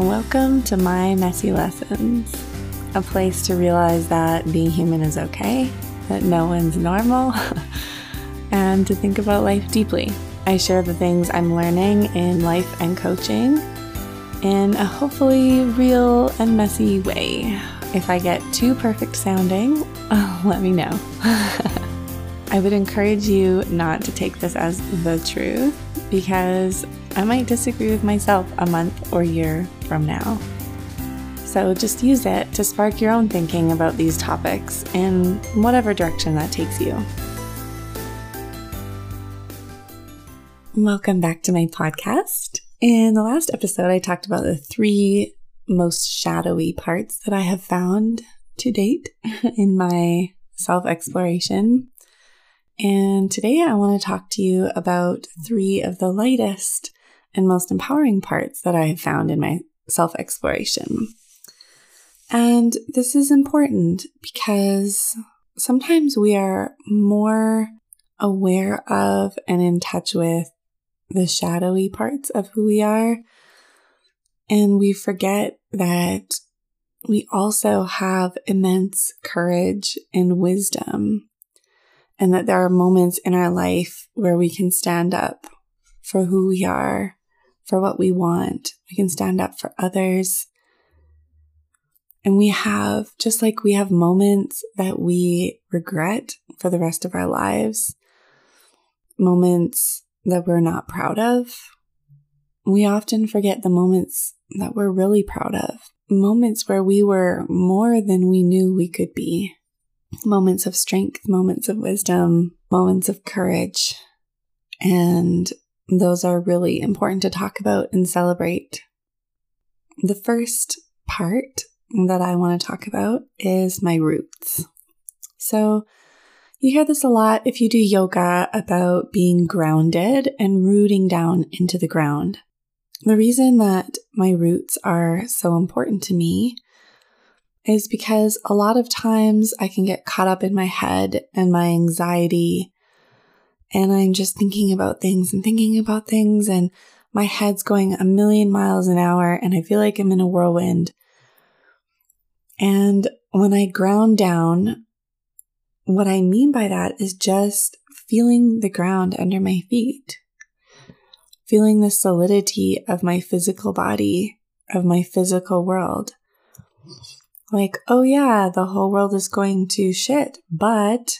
Welcome to My Messy Lessons, a place to realize that being human is okay, that no one's normal, and to think about life deeply. I share the things I'm learning in life and coaching in a hopefully real and messy way. If I get too perfect sounding, let me know. I would encourage you not to take this as the truth because I might disagree with myself a month or year from now. So just use it to spark your own thinking about these topics in whatever direction that takes you. Welcome back to my podcast. In the last episode, I talked about the three most shadowy parts that I have found to date in my self exploration. And today I want to talk to you about three of the lightest and most empowering parts that I have found in my self exploration. And this is important because sometimes we are more aware of and in touch with the shadowy parts of who we are. And we forget that we also have immense courage and wisdom, and that there are moments in our life where we can stand up for who we are for what we want. We can stand up for others. And we have, just like we have moments that we regret for the rest of our lives, moments that we're not proud of, we often forget the moments that we're really proud of, moments where we were more than we knew we could be, moments of strength, moments of wisdom, moments of courage. And those are really important to talk about and celebrate. The first part that I want to talk about is my roots. So, you hear this a lot if you do yoga about being grounded and rooting down into the ground. The reason that my roots are so important to me is because a lot of times I can get caught up in my head and my anxiety and I'm just thinking about things and thinking about things and my head's going a million miles an hour and I feel like I'm in a whirlwind. And when I ground down, what I mean by that is just feeling the ground under my feet, feeling the solidity of my physical body, of my physical world. Like, oh yeah, the whole world is going to shit, but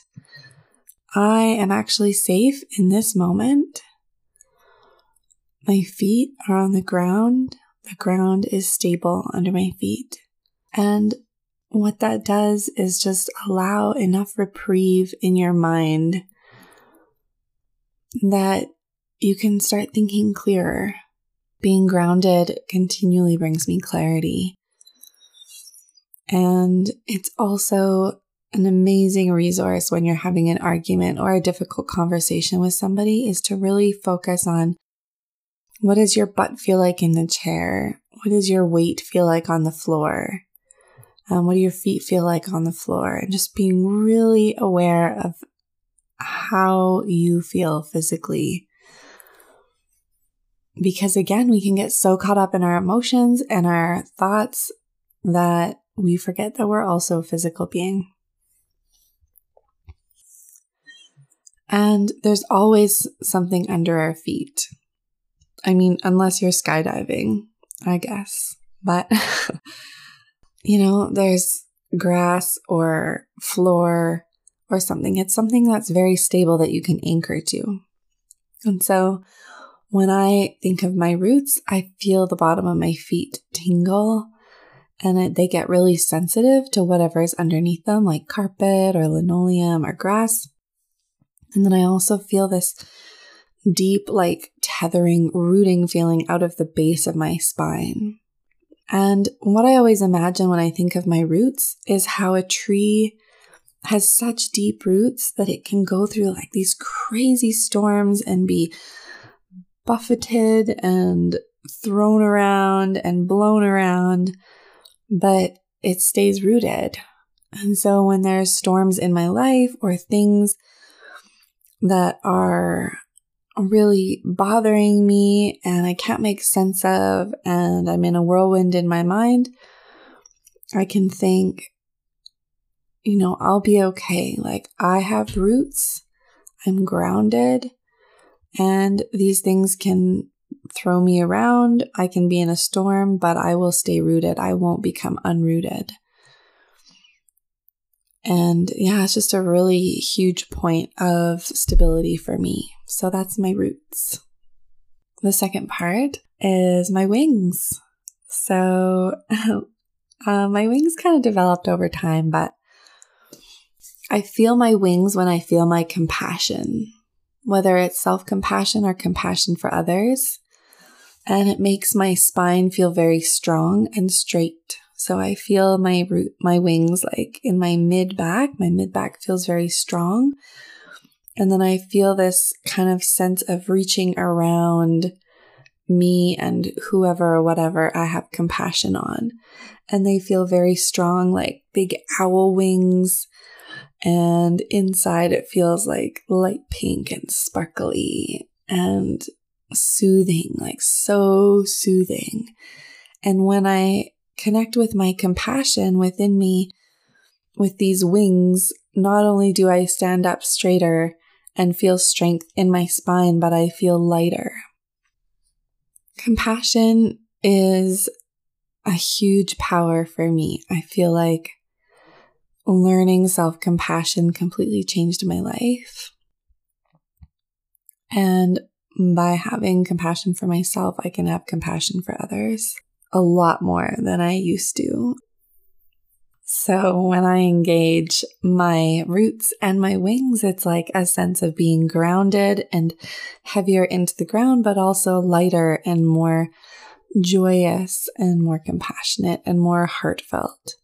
I am actually safe in this moment. My feet are on the ground. The ground is stable under my feet. And what that does is just allow enough reprieve in your mind that you can start thinking clearer. Being grounded continually brings me clarity. And it's also an amazing resource when you're having an argument or a difficult conversation with somebody is to really focus on what does your butt feel like in the chair? What does your weight feel like on the floor? Um, what do your feet feel like on the floor? And just being really aware of how you feel physically. Because again, we can get so caught up in our emotions and our thoughts that we forget that we're also a physical being. And there's always something under our feet. I mean, unless you're skydiving, I guess. But, you know, there's grass or floor or something. It's something that's very stable that you can anchor to. And so when I think of my roots, I feel the bottom of my feet tingle and it, they get really sensitive to whatever is underneath them, like carpet or linoleum or grass. And then I also feel this deep, like tethering, rooting feeling out of the base of my spine. And what I always imagine when I think of my roots is how a tree has such deep roots that it can go through like these crazy storms and be buffeted and thrown around and blown around, but it stays rooted. And so when there's storms in my life or things that are really bothering me and I can't make sense of, and I'm in a whirlwind in my mind, I can think, you know, I'll be okay. Like, I have roots, I'm grounded, and these things can throw me around. I can be in a storm, but I will stay rooted. I won't become unrooted. And yeah, it's just a really huge point of stability for me. So that's my roots. The second part is my wings. So uh, my wings kind of developed over time, but I feel my wings when I feel my compassion, whether it's self compassion or compassion for others. And it makes my spine feel very strong and straight. So I feel my root, my wings like in my mid back. My mid back feels very strong. And then I feel this kind of sense of reaching around me and whoever or whatever I have compassion on. And they feel very strong, like big owl wings. And inside it feels like light pink and sparkly and soothing, like so soothing. And when I connect with my compassion within me with these wings, not only do I stand up straighter and feel strength in my spine, but I feel lighter. Compassion is a huge power for me. I feel like learning self compassion completely changed my life. And by having compassion for myself, I can have compassion for others a lot more than I used to. So when I engage my roots and my wings, it's like a sense of being grounded and heavier into the ground, but also lighter and more joyous and more compassionate and more heartfelt.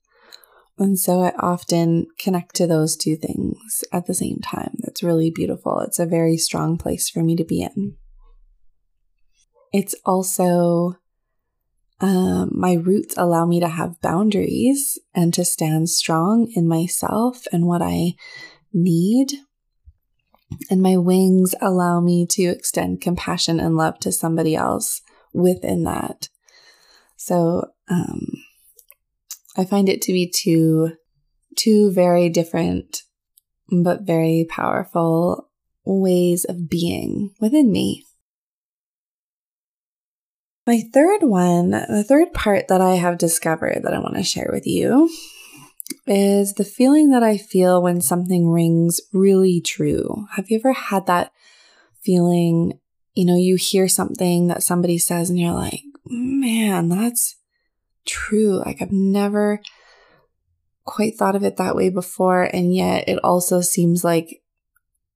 And so I often connect to those two things at the same time. That's really beautiful. It's a very strong place for me to be in. It's also um, my roots allow me to have boundaries and to stand strong in myself and what I need. And my wings allow me to extend compassion and love to somebody else within that. So um, I find it to be two, two very different but very powerful ways of being within me. My third one, the third part that I have discovered that I want to share with you is the feeling that I feel when something rings really true. Have you ever had that feeling? You know, you hear something that somebody says and you're like, man, that's true. Like, I've never quite thought of it that way before. And yet it also seems like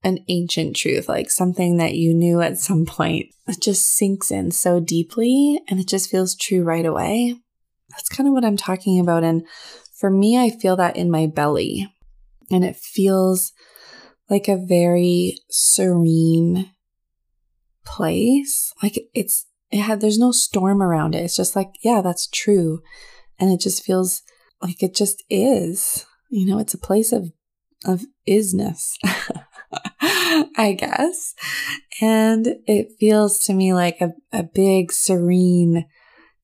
an ancient truth, like something that you knew at some point. It just sinks in so deeply and it just feels true right away. That's kind of what I'm talking about. And for me, I feel that in my belly. And it feels like a very serene place. Like it's, it had, there's no storm around it. It's just like, yeah, that's true. And it just feels like it just is. You know, it's a place of, of isness. I guess. And it feels to me like a, a big, serene,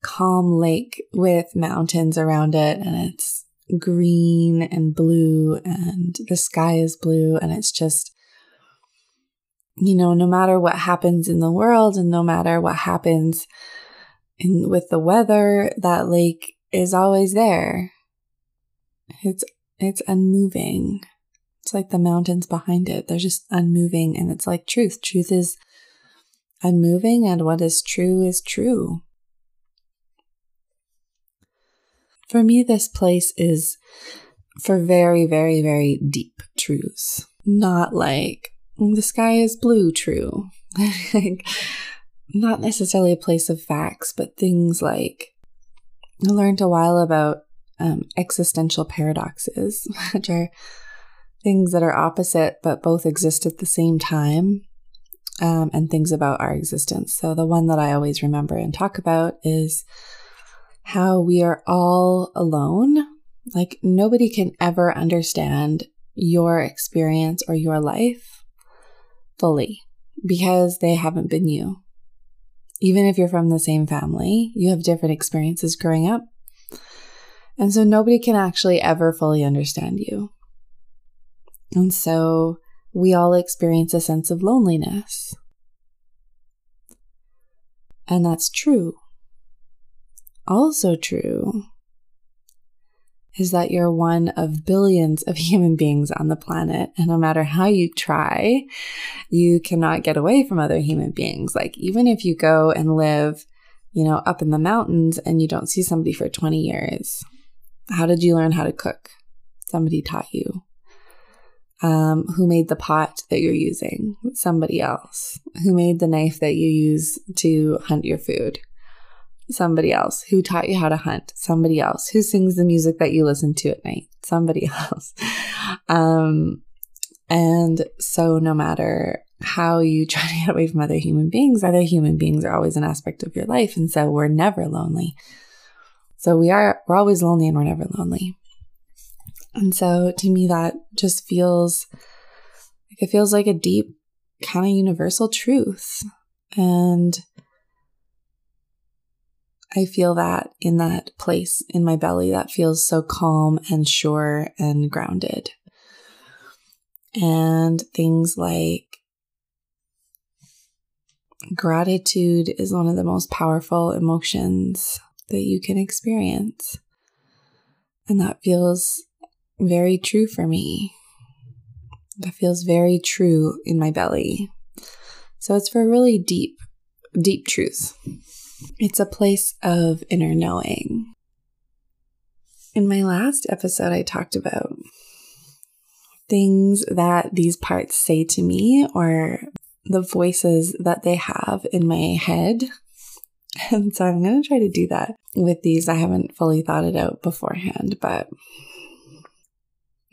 calm lake with mountains around it. And it's green and blue, and the sky is blue. And it's just, you know, no matter what happens in the world and no matter what happens in, with the weather, that lake is always there. It's, it's unmoving. It's like the mountains behind it. They're just unmoving. And it's like truth. Truth is unmoving, and what is true is true. For me, this place is for very, very, very deep truths. Not like the sky is blue, true. Not necessarily a place of facts, but things like I learned a while about um, existential paradoxes, which are things that are opposite but both exist at the same time, um, and things about our existence. So, the one that I always remember and talk about is how we are all alone. Like, nobody can ever understand your experience or your life fully. because they haven't been you. Even if you're from the same family, you have different experiences growing up. And so nobody can actually ever fully understand you. And so we all experience a sense of loneliness. And that's true. Also, true is that you're one of billions of human beings on the planet. And no matter how you try, you cannot get away from other human beings. Like, even if you go and live, you know, up in the mountains and you don't see somebody for 20 years, how did you learn how to cook? Somebody taught you. Um, who made the pot that you're using? Somebody else. Who made the knife that you use to hunt your food? Somebody else. Who taught you how to hunt? Somebody else. Who sings the music that you listen to at night? Somebody else. Um, and so no matter how you try to get away from other human beings, other human beings are always an aspect of your life. And so we're never lonely. So we are, we're always lonely and we're never lonely. And so to me, that just feels like it feels like a deep kind of universal truth. And I feel that in that place in my belly that feels so calm and sure and grounded. And things like gratitude is one of the most powerful emotions that you can experience. And that feels very true for me. That feels very true in my belly. So it's for really deep, deep truth. It's a place of inner knowing. In my last episode, I talked about things that these parts say to me or the voices that they have in my head. And so I'm going to try to do that with these. I haven't fully thought it out beforehand, but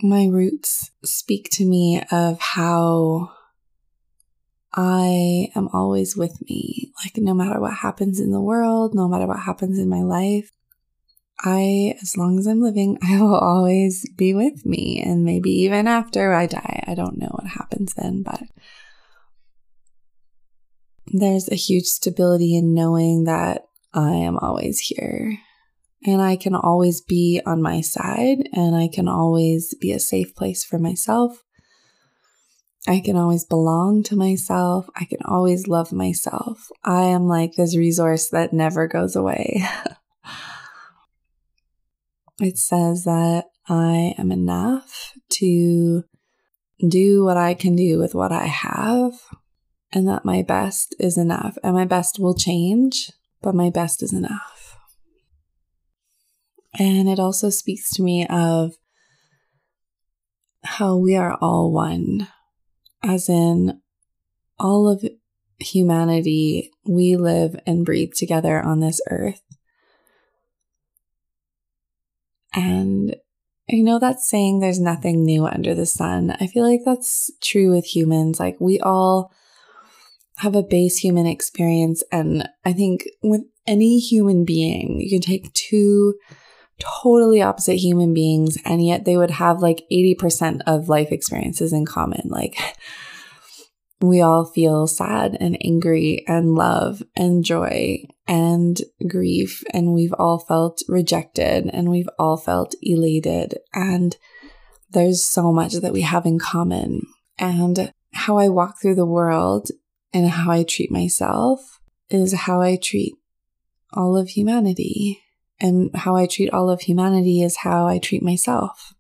my roots speak to me of how I am always with me. Like, no matter what happens in the world, no matter what happens in my life, I, as long as I'm living, I will always be with me. And maybe even after I die, I don't know what happens then, but there's a huge stability in knowing that I am always here and I can always be on my side and I can always be a safe place for myself. I can always belong to myself. I can always love myself. I am like this resource that never goes away. it says that I am enough to do what I can do with what I have, and that my best is enough. And my best will change, but my best is enough. And it also speaks to me of how we are all one as in all of humanity, we live and breathe together on this earth. And I know, that's saying there's nothing new under the sun. I feel like that's true with humans. Like, we all have a base human experience. And I think with any human being, you can take two totally opposite human beings, and yet they would have like 80% of life experiences in common. Like, we all feel sad and angry and love and joy and grief, and we've all felt rejected and we've all felt elated. And there's so much that we have in common. And how I walk through the world and how I treat myself is how I treat all of humanity. And how I treat all of humanity is how I treat myself.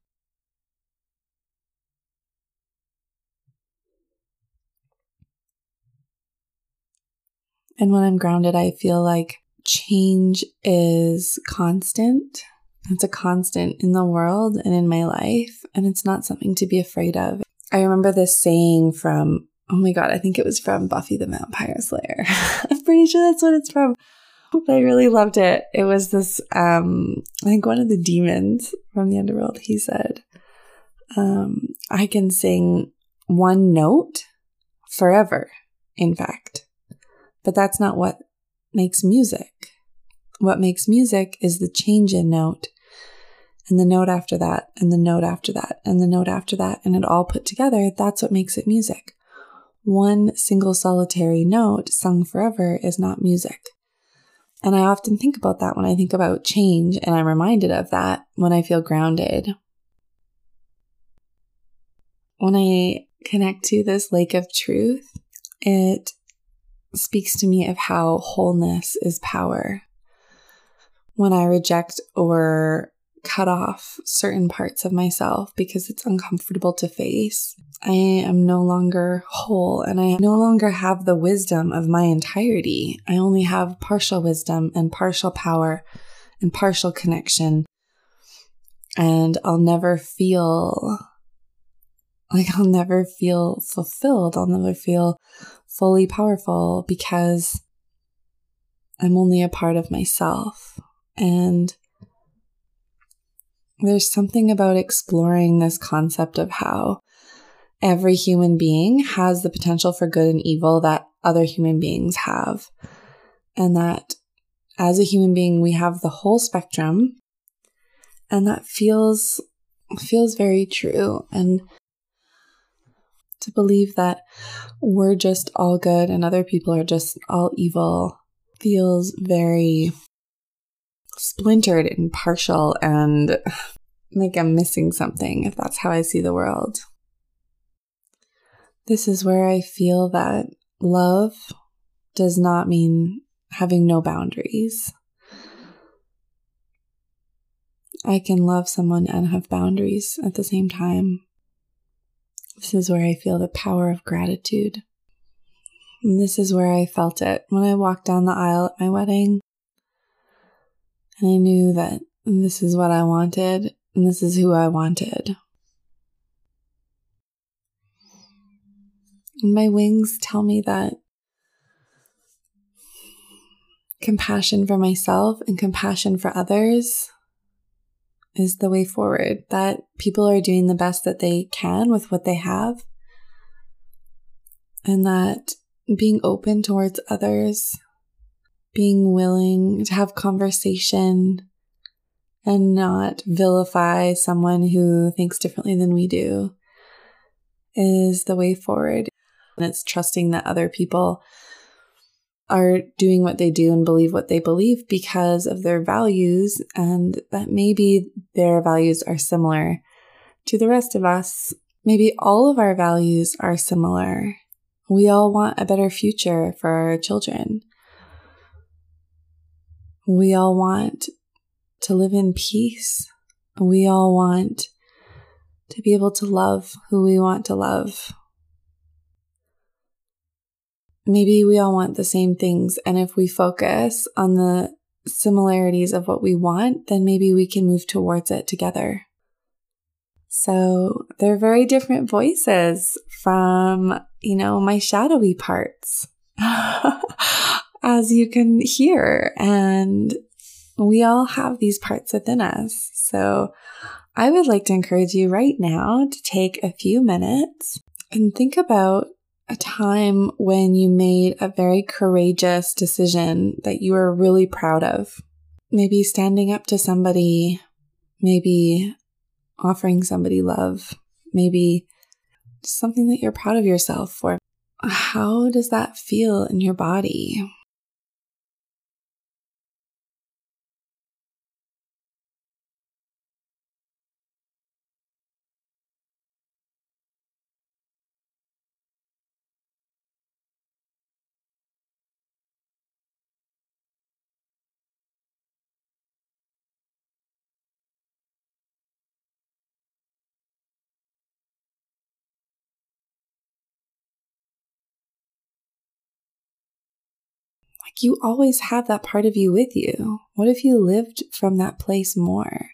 And when I'm grounded, I feel like change is constant. It's a constant in the world and in my life, and it's not something to be afraid of. I remember this saying from, oh my God, I think it was from Buffy the Vampire Slayer. I'm pretty sure that's what it's from. I really loved it. It was this, um, I think one of the demons from the underworld, he said, um, I can sing one note forever, in fact. But that's not what makes music. What makes music is the change in note and the note after that, and the note after that, and the note after that, and it all put together. That's what makes it music. one single solitary note sung forever is not music. And I often think about that when I think about change, and I'm reminded of that when I feel grounded. When I connect to this lake of truth, it speaks to me of how wholeness is power. When I reject or cut off certain parts of myself because it's uncomfortable to face. I am no longer whole and I no longer have the wisdom of my entirety. I only have partial wisdom and partial power and partial connection. And I'll never feel like I'll never feel fulfilled. I'll never feel fully powerful because I'm only a part of myself. And there's something about exploring this concept of how every human being has the potential for good and evil that other human beings have. And that as a human being, we have the whole spectrum. And that feels feels very true. And to believe that we're just all good and other people are just all evil feels very splintered and partial and like I'm missing something if that's how I see the world. This is where I feel that love does not mean having no boundaries. I can love someone and have boundaries at the same time. This is where I feel the power of gratitude. And this is where I felt it when I walked down the aisle at my wedding. And I knew that this is what I wanted and this is who I wanted. And my wings tell me that compassion for myself and compassion for others is the way forward. That people are doing the best that they can with what they have. And that being open towards others being willing to have conversation and not vilify someone who thinks differently than we do is the way forward. And it's trusting that other people are doing what they do and believe what they believe because of their values, and that maybe their values are similar to the rest of us. Maybe all of our values are similar. We all want a better future for our children. We all want to live in peace. We all want to be able to love who we want to love. Maybe we all want the same things. And if we focus on the similarities of what we want, then maybe we can move towards it together. So they're very different voices from, you know, my shadowy parts. as you can hear. And we all have these parts within us. So I would like to encourage you right now to take a few minutes and think about a time when you made a very courageous decision that you are really proud of. Maybe standing up to somebody, maybe offering somebody love, maybe something that you're proud of yourself for. How does that feel in your body? Like you always have that part of you with you. What if you lived from that place more?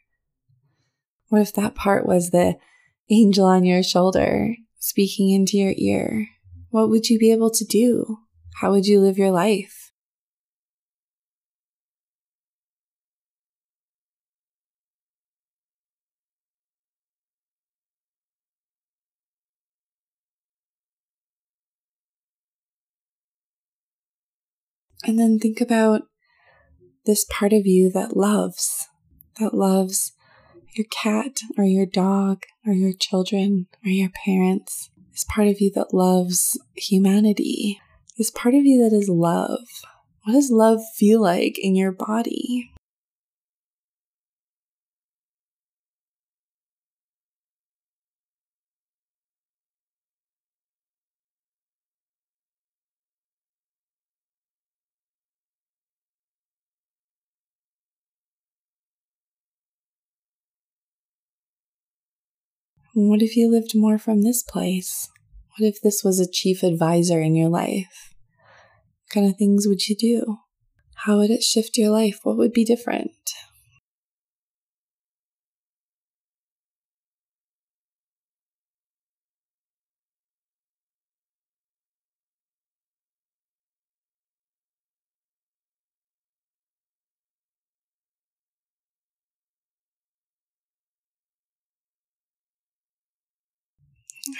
What if that part was the angel on your shoulder speaking into your ear? What would you be able to do? How would you live your life? And then think about this part of you that loves, that loves your cat or your dog or your children or your parents. this part of you that loves humanity, this part of you that is love. What does love feel like in your body? What if you lived more from this place? What if this was a chief advisor in your life? What kind of things would you do? How would it shift your life? What would be different?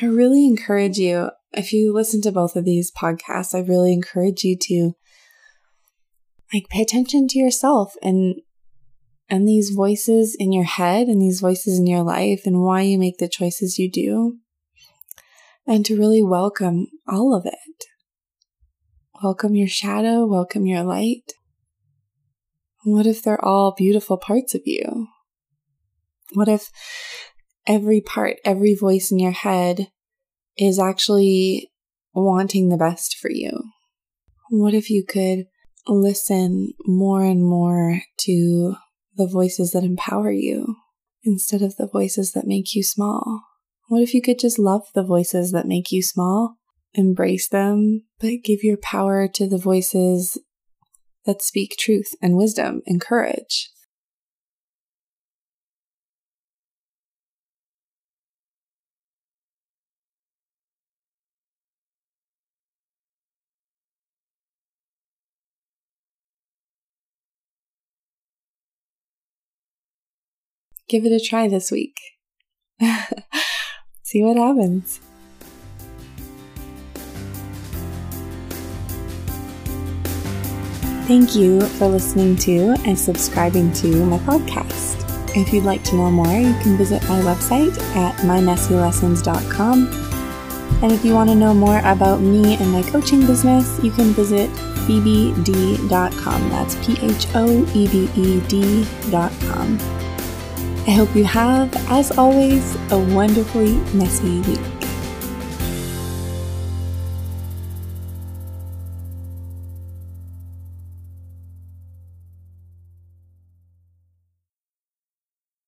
I really encourage you, if you listen to both of these podcasts, I really encourage you to like pay attention to yourself and and these voices in your head and these voices in your life and why you make the choices you do. And to really welcome all of it. Welcome your shadow, welcome your light. What if they're all beautiful parts of you? What if every part, every voice in your head is actually wanting the best for you. What if you could listen more and more to the voices that empower you instead of the voices that make you small? What if you could just love the voices that make you small, embrace them, but give your power to the voices that speak truth and wisdom and courage? Give it a try this week. See what happens. Thank you for listening to and subscribing to my podcast. If you'd like to know more, you can visit my website at mymessylessons.com. And if you want to know more about me and my coaching business, you can visit phoebed.com. That's P H O E B E D.com. I hope you have, as always, a wonderfully messy week.